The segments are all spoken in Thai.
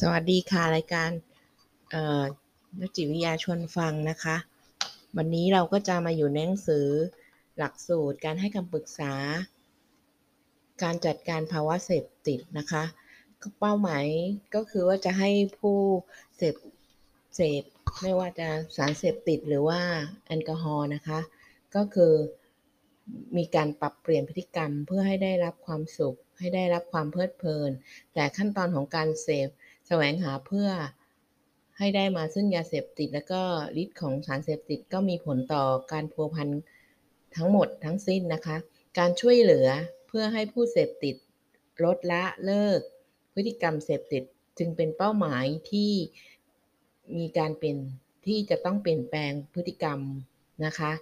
สวัสดีค่ะ รายการนักจิตวิทยาชวนฟังนะคะ วันนี้เราก็จะมาอยู่ในหนังสือหลักสูตรการให้คำปรึกษา การจัดการภาวะเสพติดนะคะเป้าหมายก็คือว่าจะให้ผู้เสพเสพไม่ว่าจะสารเสพติดหรือว่าแอลกอฮอล์นะคะ ก็คือมีการปรับเปลี่ยนพฤติกรรมเพื่อให้ได้รับความสุข ให้ได้รับความเพลิดเพลิน แต่ขั้นตอนของการเสพ แสวงหาเพื่อให้ได้มาซึ่งยาเสพติด และก็ฤทธิ์ของสารเสพติดก็มีผลต่อการพัวพันทั้งหมดทั้งสิ้นนะคะ การช่วยเหลือเพื่อให้ผู้เสพติดลดละเลิก พฤติกรรมเสพติดจึงเป็นเป้าหมายที่มีการเป็นที่จะต้องเปลี่ยนแปลงพฤติกรรมนะคะ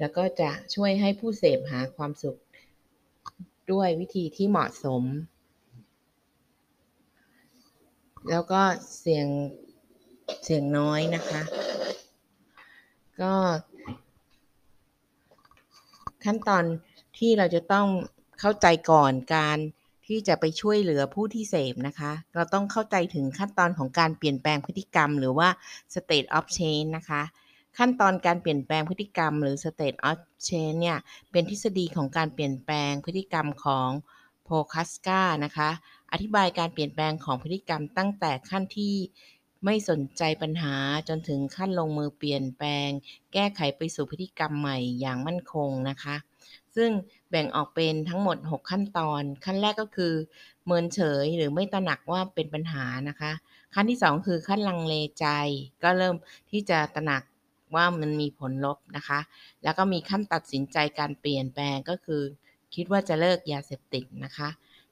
แล้วก็จะช่วยให้ผู้เสพหาความสุขด้วยวิธีที่เหมาะสม แล้วก็เสียงเสียงน้อยนะคะ ก็ขั้นตอนที่เราจะต้องเข้าใจก่อนการที่จะไปช่วยเหลือผู้ที่เสพนะคะ เราต้องเข้าใจถึงขั้นตอนของการเปลี่ยนแปลงพฤติกรรม หรือว่า state of change นะคะ ขั้นตอนการเปลี่ยนแปลงพฤติกรรม หรือ state of change เนี่ย เป็นทฤษฎีของการเปลี่ยนแปลงพฤติกรรมของ โพคัสกานะคะ อธิบายการเปลี่ยนแปลงของพฤติกรรมตั้งแต่ขั้นที่ไม่สนใจปัญหาจนถึงขั้นลงมือเปลี่ยนแปลง แก้ไขไปสู่พฤติกรรมใหม่อย่างมั่นคงนะคะ ซึ่งแบ่งออกเป็นทั้งหมด 6 ขั้นตอน ขั้นแรกก็คือ เมินเฉยหรือไม่ตระหนักว่าเป็นปัญหานะคะ ขั้นที่ 2 คือขั้นลังเลใจ ก็เริ่มที่จะตระหนักว่ามันมีผลลบนะคะ แล้วก็มีขั้นตัดสินใจการเปลี่ยนแปลงก็คือ คิดว่าจะเลิกยาเสพติดนะคะ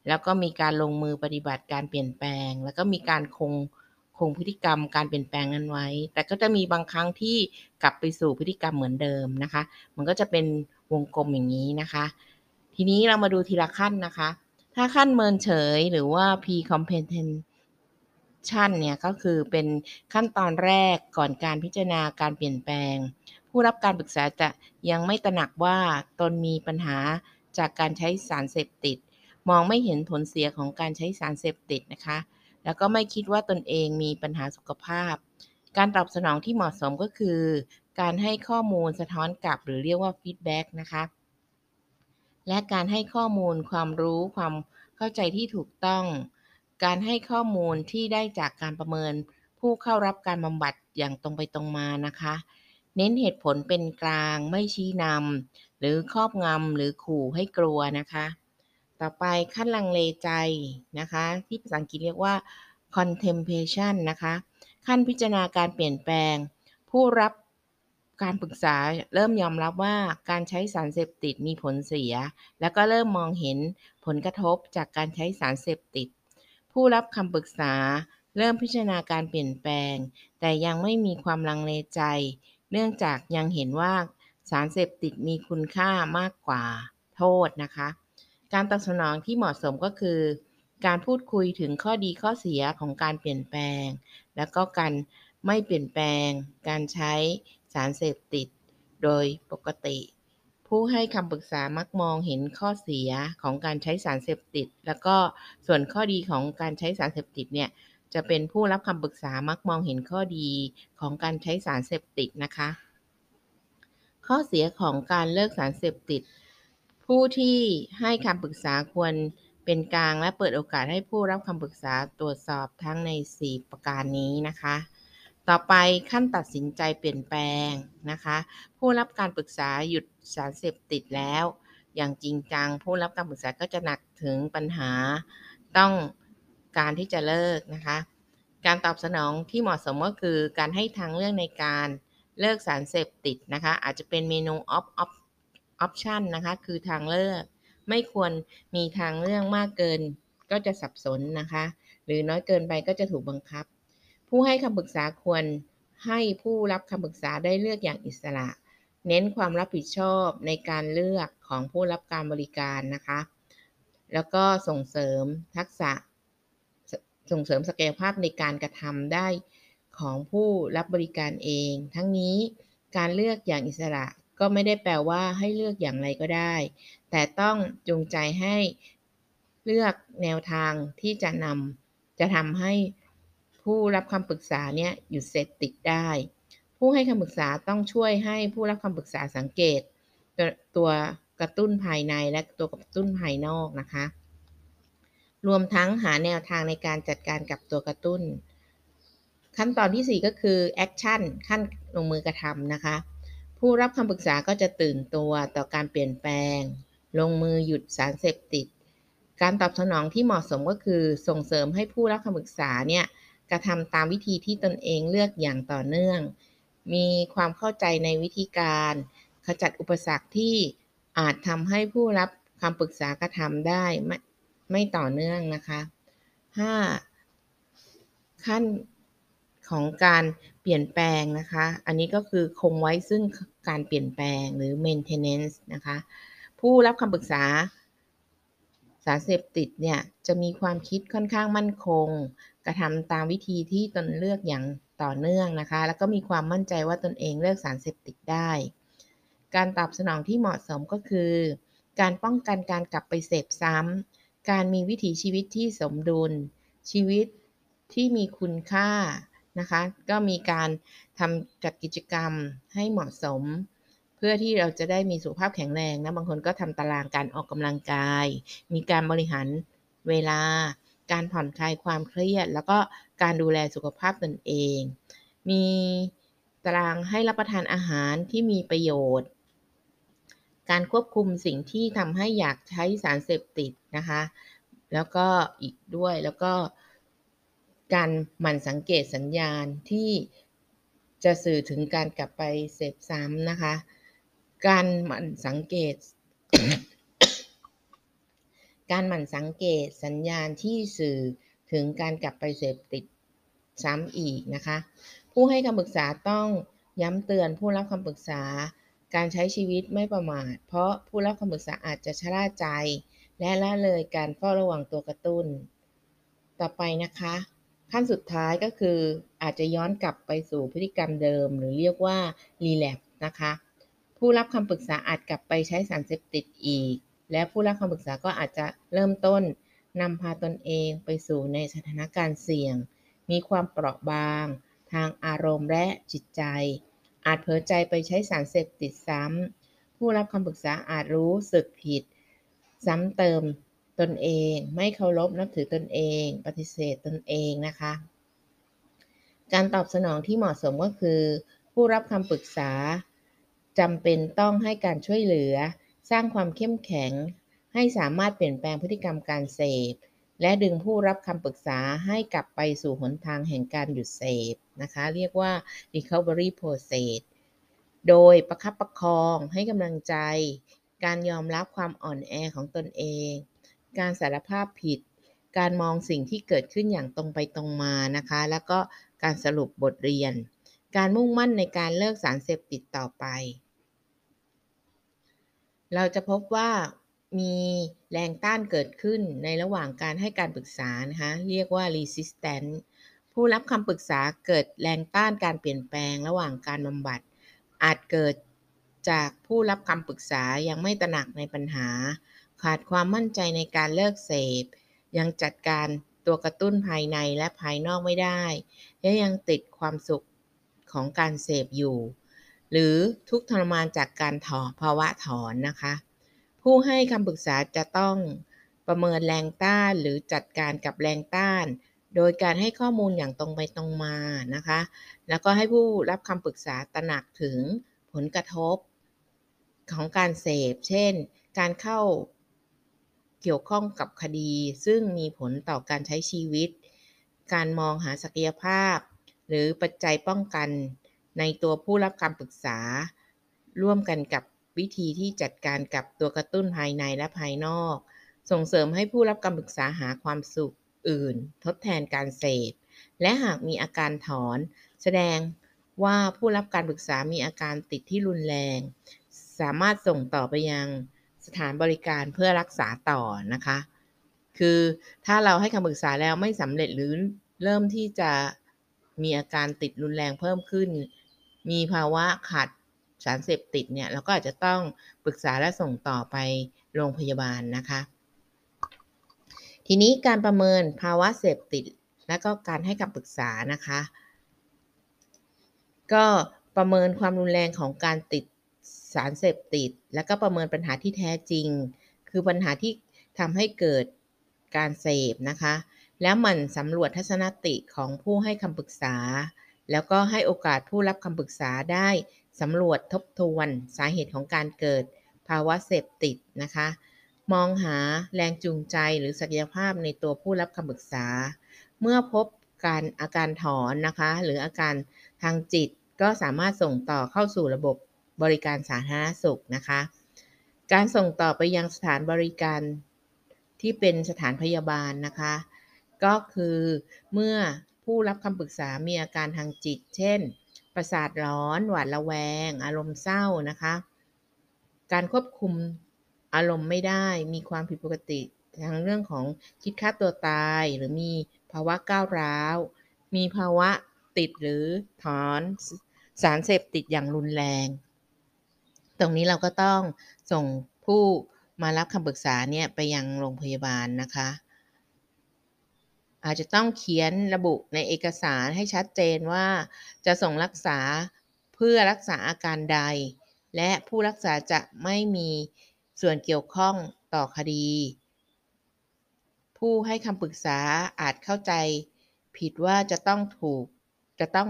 แล้วก็มีการลงมือปฏิบัติการเปลี่ยนแปลง แล้วก็มีการคงคงพฤติกรรมการเปลี่ยนแปลงนั้นไว้ แต่ก็จะมีบางครั้งที่กลับไปสู่พฤติกรรมเหมือนเดิมนะคะ มันก็จะเป็นวงกลมอย่างนี้นะคะ ทีนี้เรามาดูทีละขั้นนะคะ ถ้าขั้นเมินเฉยหรือว่า p comprehension เนี่ยก็คือเป็นขั้นตอนแรกก่อนการพิจารณาการเปลี่ยนแปลง ผู้รับการปรึกษาจะยังไม่ตระหนักว่าตนมีปัญหา จากการใช้สารเสพติด มองไม่เห็นผลเสียของการใช้สารเสพติดนะคะ แล้วก็ไม่คิดว่าตนเองมีปัญหาสุขภาพ การตอบสนองที่เหมาะสมก็คือ การให้ข้อมูลสะท้อนกลับหรือเรียกว่าฟีดแบ็กนะคะ และการให้ข้อมูลความรู้ความเข้าใจที่ถูกต้อง การให้ข้อมูลที่ได้จากการประเมิน ผู้เข้ารับการบำบัดอย่างตรงไปตรงมานะคะ เน้นเหตุผลเป็นกลางไม่ชี้นำ หรือครอบงำหรือขู่ให้กลัวนะคะ ต่อไปขั้นลังเลใจนะคะ ที่ภาษาอังกฤษเรียกว่า contemplation นะคะ ขั้นพิจารณาการเปลี่ยนแปลง ผู้รับการปรึกษาเริ่มยอมรับว่าการใช้สารเสพติดมีผลเสีย แล้วก็เริ่มมองเห็นผลกระทบจากการใช้สารเสพติด ผู้รับคำปรึกษาเริ่มพิจารณาการเปลี่ยนแปลง แต่ยังไม่มีความลังเลใจ เนื่องจากยังเห็นว่า สารเสพติดมีคุณค่ามากกว่าโทษนะคะ การตอบสนองที่เหมาะสมก็คือ การพูดคุยถึงข้อดีข้อเสียของการเปลี่ยนแปลง แล้วก็การไม่เปลี่ยนแปลง การใช้สารเสพติดโดยปกติ ผู้ให้คำปรึกษามักมองเห็นข้อเสียของการใช้สารเสพติด แล้วก็ส่วนข้อดีของการใช้สารเสพติดเนี่ยจะเป็นผู้รับคำปรึกษามักมองเห็นข้อดีของการใช้สารเสพติดนะคะ ข้อเสียของการเลิกสารเสพติด ผู้ที่ให้คำปรึกษาควรเป็นกลางและเปิดโอกาสให้ผู้รับคำปรึกษาตรวจสอบทั้งใน 4 ประการนี้นะคะ ต่อไปขั้นตัดสินใจเปลี่ยนแปลงนะคะ ผู้รับการปรึกษาหยุดสารเสพติดแล้ว อย่างจริงจัง ผู้รับการปรึกษาก็ตระหนักถึงปัญหาต้องการที่จะเลิกนะคะ การตอบสนองที่เหมาะสมก็คือการให้ทางเลือกในการ เลิกสารเสพติดนะคะ อาจจะเป็น menu of of option นะคะคือทางเลือก ไม่ควรมีทางเลือกมากเกินก็จะสับสนนะคะ หรือน้อยเกินไปก็จะถูกบังคับ ผู้ให้คำปรึกษาควรให้ผู้รับคำปรึกษาได้เลือกอย่างอิสระ เน้นความรับผิดชอบในการเลือกของผู้รับการบริการนะคะ แล้วก็ส่งเสริมทักษะส่งเสริมศักยภาพในการกระทำได้ ของผู้รับบริการเอง ทั้งนี้การเลือกอย่างอิสระก็ไม่ได้แปลว่าให้เลือกอย่างไรก็ได้ แต่ต้องจูงใจให้เลือกแนวทางที่จะนำจะทำให้ผู้รับคำปรึกษาเนี่ยหยุดเสพติดได้ ผู้ให้คำปรึกษาต้องช่วยให้ผู้รับคำปรึกษาสังเกต ตัวตัวกระตุ้นภายในและตัวกระตุ้นภายนอกนะคะ รวมทั้งหาแนวทางในการจัดการกับตัวกระตุ้น ขั้นตอนที่ 4 ก็คือแอคชั่นขั้นลงมือกระทำนะคะ ผู้รับคำปรึกษาก็จะตื่นตัวต่อการเปลี่ยนแปลง ลงมือหยุดสารเสพติด การตอบสนองที่เหมาะสมก็คือส่งเสริมให้ผู้รับคำปรึกษาเนี่ยกระทำตามวิธีที่ตนเองเลือกอย่างต่อเนื่อง มีความเข้าใจในวิธีการ ขจัดอุปสรรคที่อาจทำให้ผู้รับคำปรึกษากระทำได้ไม่ไม่ต่อเนื่องนะคะ 5. ขั้น ของการเปลี่ยนแปลงนะคะ อันนี้ก็คือคงไว้ซึ่งการเปลี่ยนแปลงหรือ maintenance นะคะ ผู้รับคำปรึกษาสารเสพติดเนี่ยจะมีความคิดค่อนข้างมั่นคง กระทำตามวิธีที่ตนเลือกอย่างต่อเนื่องนะคะ แล้วก็มีความมั่นใจว่าตนเองเลิกสารเสพติดได้ การตอบสนองที่เหมาะสมก็คือ การป้องกันการกลับไปเสพซ้ำการมีวิถีชีวิตที่สมดุล ชีวิตที่มีคุณค่า นะคะ ก็มีการทำจัดกิจกรรมให้เหมาะสม เพื่อที่เราจะได้มีสุขภาพแข็งแรงนะ บางคนก็ทำตารางการออกกำลังกาย มีการบริหารเวลา การผ่อนคลายความเครียด แล้วก็การดูแลสุขภาพตนเอง มีตารางให้รับประทานอาหารที่มีประโยชน์ การควบคุมสิ่งที่ทำให้อยากใช้สารเสพติดนะคะ แล้วก็อีกด้วยแล้วก็ การหมั่นสังเกตสัญญาณที่จะสื่อถึงการกลับไปเสพซ้ำนะคะ การหมั่นสังเกต การหมั่นสังเกตสัญญาณที่สื่อถึงการกลับไปเสพติดซ้ำอีกนะคะ ผู้ให้คำปรึกษาต้องย้ำเตือนผู้รับคำปรึกษา การใช้ชีวิตไม่ประมาท เพราะผู้รับคำปรึกษาอาจจะชะล่าใจ และละเลยการเฝ้าระวังตัวกระตุ้น ต่อไปนะคะ ขั้นสุดท้ายก็คืออาจจะย้อนกลับไปสู่พฤติกรรมเดิม หรือเรียกว่ารีแลปนะคะ ผู้รับคำปรึกษาอาจกลับไปใช้สารเสพติดอีก และผู้รับคำปรึกษาก็อาจจะเริ่มต้นนำพาตนเองไปสู่ในสถานการณ์เสี่ยง มีความเปราะบาง ทางอารมณ์และจิตใจ อาจเผลอใจไปใช้สารเสพติดซ้ำผู้รับคำปรึกษาอาจรู้สึกผิด ซ้ำเติม ตนเอง ไม่เคารพนับถือตนเอง ปฏิเสธตนเองนะคะ การตอบสนองที่เหมาะสมก็คือ ผู้รับคำปรึกษาจำเป็นต้องให้การช่วยเหลือ สร้างความเข้มแข็ง ให้สามารถเปลี่ยนแปลงพฤติกรรมการเสพ และดึงผู้รับคำปรึกษาให้กลับไปสู่หนทางแห่งการหยุดเสพนะคะ เรียกว่า recovery process โดยประคับประคองให้กำลังใจ การยอมรับความอ่อนแอของตนเอง การสารภาพผิด การมองสิ่งที่เกิดขึ้นอย่างตรงไปตรงมานะคะ แล้วก็การสรุปบทเรียน การมุ่งมั่นในการเลิกสารเสพติดต่อไป เราจะพบว่ามีแรงต้านเกิดขึ้นในระหว่างการให้การปรึกษานะคะ เรียกว่า resistance ผู้รับคำปรึกษาเกิดแรงต้านการเปลี่ยนแปลงระหว่างการบำบัด อาจเกิดจากผู้รับคำปรึกษายังไม่ตระหนักในปัญหา ขาดความมั่นใจในการเลิกเสพ ยังจัดการตัวกระตุ้นภายในและภายนอกไม่ได้ และยังติดความสุขของการเสพอยู่ หรือทุกทรมานจากการถอนภาวะถอนนะคะ ผู้ให้คำปรึกษาจะต้องประเมินแรงต้านหรือจัดการกับแรงต้าน โดยการให้ข้อมูลอย่างตรงไปตรงมานะคะ แล้วก็ให้ผู้รับคำปรึกษาตระหนักถึงผลกระทบของการเสพ เช่น การเข้า เกี่ยวข้องกับคดี ซึ่งมีผลต่อการใช้ชีวิต การมองหาศักยภาพ หรือปัจจัยป้องกัน ในตัวผู้รับคำปรึกษา ร่วมกันกับวิธีที่จัดการกับตัวกระตุ้นภายในและภายนอก ส่งเสริมให้ผู้รับคำปรึกษาหาความสุขอื่น ทดแทนการเสพ และหากมีอาการถอน แสดงว่าผู้รับการปรึกษามีอาการติดที่รุนแรง สามารถส่งต่อไปยัง สถานบริการเพื่อรักษาต่อนะคะ คือถ้าเราให้คำปรึกษาแล้วไม่สำเร็จหรือเริ่มที่จะมีอาการติดรุนแรงเพิ่มขึ้น มีภาวะขาดสารเสพติดเนี่ยเราก็อาจจะต้องปรึกษาและส่งต่อไปโรงพยาบาลนะคะ ทีนี้การประเมินภาวะเสพติด และก็การให้คำปรึกษานะคะ ก็ประเมินความรุนแรงของการติด สารเสพติด และก็ประเมินปัญหาที่แท้จริง คือปัญหาที่ทำให้เกิดการเสพนะคะ แล้วมันสำรวจทัศนติของผู้ให้คำปรึกษา แล้วก็ให้โอกาสผู้รับคำปรึกษาได้สำรวจทบทวนสาเหตุของการเกิดภาวะเสพติดนะคะ มองหาแรงจูงใจหรือศักยภาพในตัวผู้รับคำปรึกษา เมื่อพบการอาการถอนนะคะ หรืออาการทางจิตก็สามารถส่งต่อเข้าสู่ระบบ บริการสาธารณสุขนะคะ การส่งต่อไปยังสถานบริการที่เป็นสถานพยาบาลนะคะ ก็คือเมื่อผู้รับคำปรึกษามีอาการทางจิต เช่น ประสาทร้อน หวาดระแวง อารมณ์เศร้านะคะ การควบคุมอารมณ์ไม่ได้ มีความผิดปกติทางเรื่องของคิดฆ่าตัวตาย หรือมีภาวะก้าวร้าว มีภาวะติดหรือถอนสารเสพติดอย่างรุนแรง ตรงนี้เราก็ต้องส่งผู้มารับคำปรึกษาเนี่ยไปยังโรงพยาบาลนะคะ อาจจะต้องเขียนระบุในเอกสารให้ชัดเจนว่าจะส่งรักษาเพื่อรักษาอาการใด และผู้รักษาจะไม่มีส่วนเกี่ยวข้องต่อคดี ผู้ให้คำปรึกษาอาจเข้าใจผิดว่าจะต้องถูกจะต้อง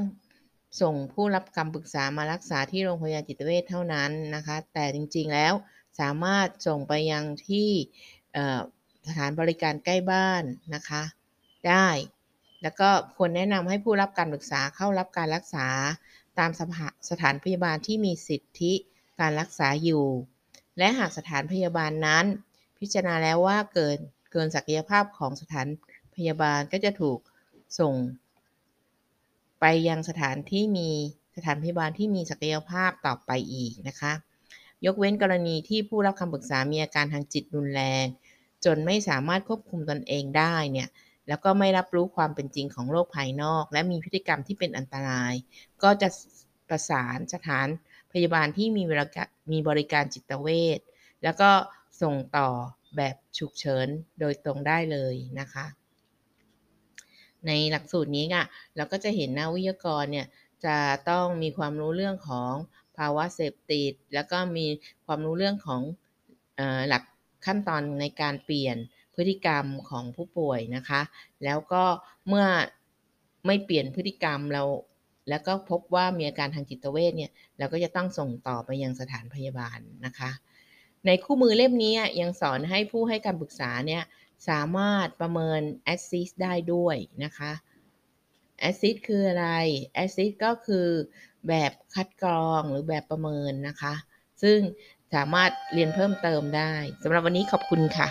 ส่งผู้รับคำปรึกษามารักษาที่โรงพยาบาลจิตเวชเท่านั้นนะคะ แต่จริงๆแล้วสามารถส่งไปยังที่สถานบริการใกล้บ้านนะคะ ได้ แล้วก็ควรแนะนำให้ผู้รับการปรึกษาเข้ารับการรักษาตามสถานพยาบาลที่มีสิทธิการรักษาอยู่ และหากสถานพยาบาลนั้น พิจารณาแล้วว่าเกินเกินศักยภาพของสถานพยาบาลก็จะถูกส่ง ไปยังสถานที่มีสถานพยาบาลที่มีศักยภาพต่อไปอีกนะคะ ยกเว้นกรณีที่ผู้รับคำปรึกษามีอาการทางจิตรุนแรง จนไม่สามารถควบคุมตนเองได้เนี่ยแล้วก็ไม่รับรู้ความเป็นจริงของโลกภายนอก และมีพฤติกรรมที่เป็นอันตราย ก็จะประสานสถานพยาบาลที่มีบริกามีบริการจิตเวชแล้วก็ส่งต่อแบบฉุกเฉินโดยตรงได้เลยนะคะ ในหลักสูตรนี้ค่ะเราก็จะเห็นนักวิทยากรเนี่ยจะต้องมีความรู้เรื่องของภาวะเสพติด แล้วก็มีความรู้เรื่องของหลักขั้นตอนในการเปลี่ยนพฤติกรรมของผู้ป่วยนะคะ แล้วก็เมื่อไม่เปลี่ยนพฤติกรรมเรา แล้วก็พบว่ามีอาการทางจิตเวชเนี่ยเราก็จะต้องส่งต่อไปยังสถานพยาบาลนะคะ ในคู่มือเล่มนี้ยังสอนให้ผู้ให้การปรึกษาเนี่ย สามารถประเมิน Assist ได้ด้วยนะคะ Assist คืออะไร Assist ก็คือแบบคัดกรองหรือแบบประเมินนะคะ ซึ่งสามารถเรียนเพิ่มเติมได้สำหรับวันนี้ขอบคุณค่ะ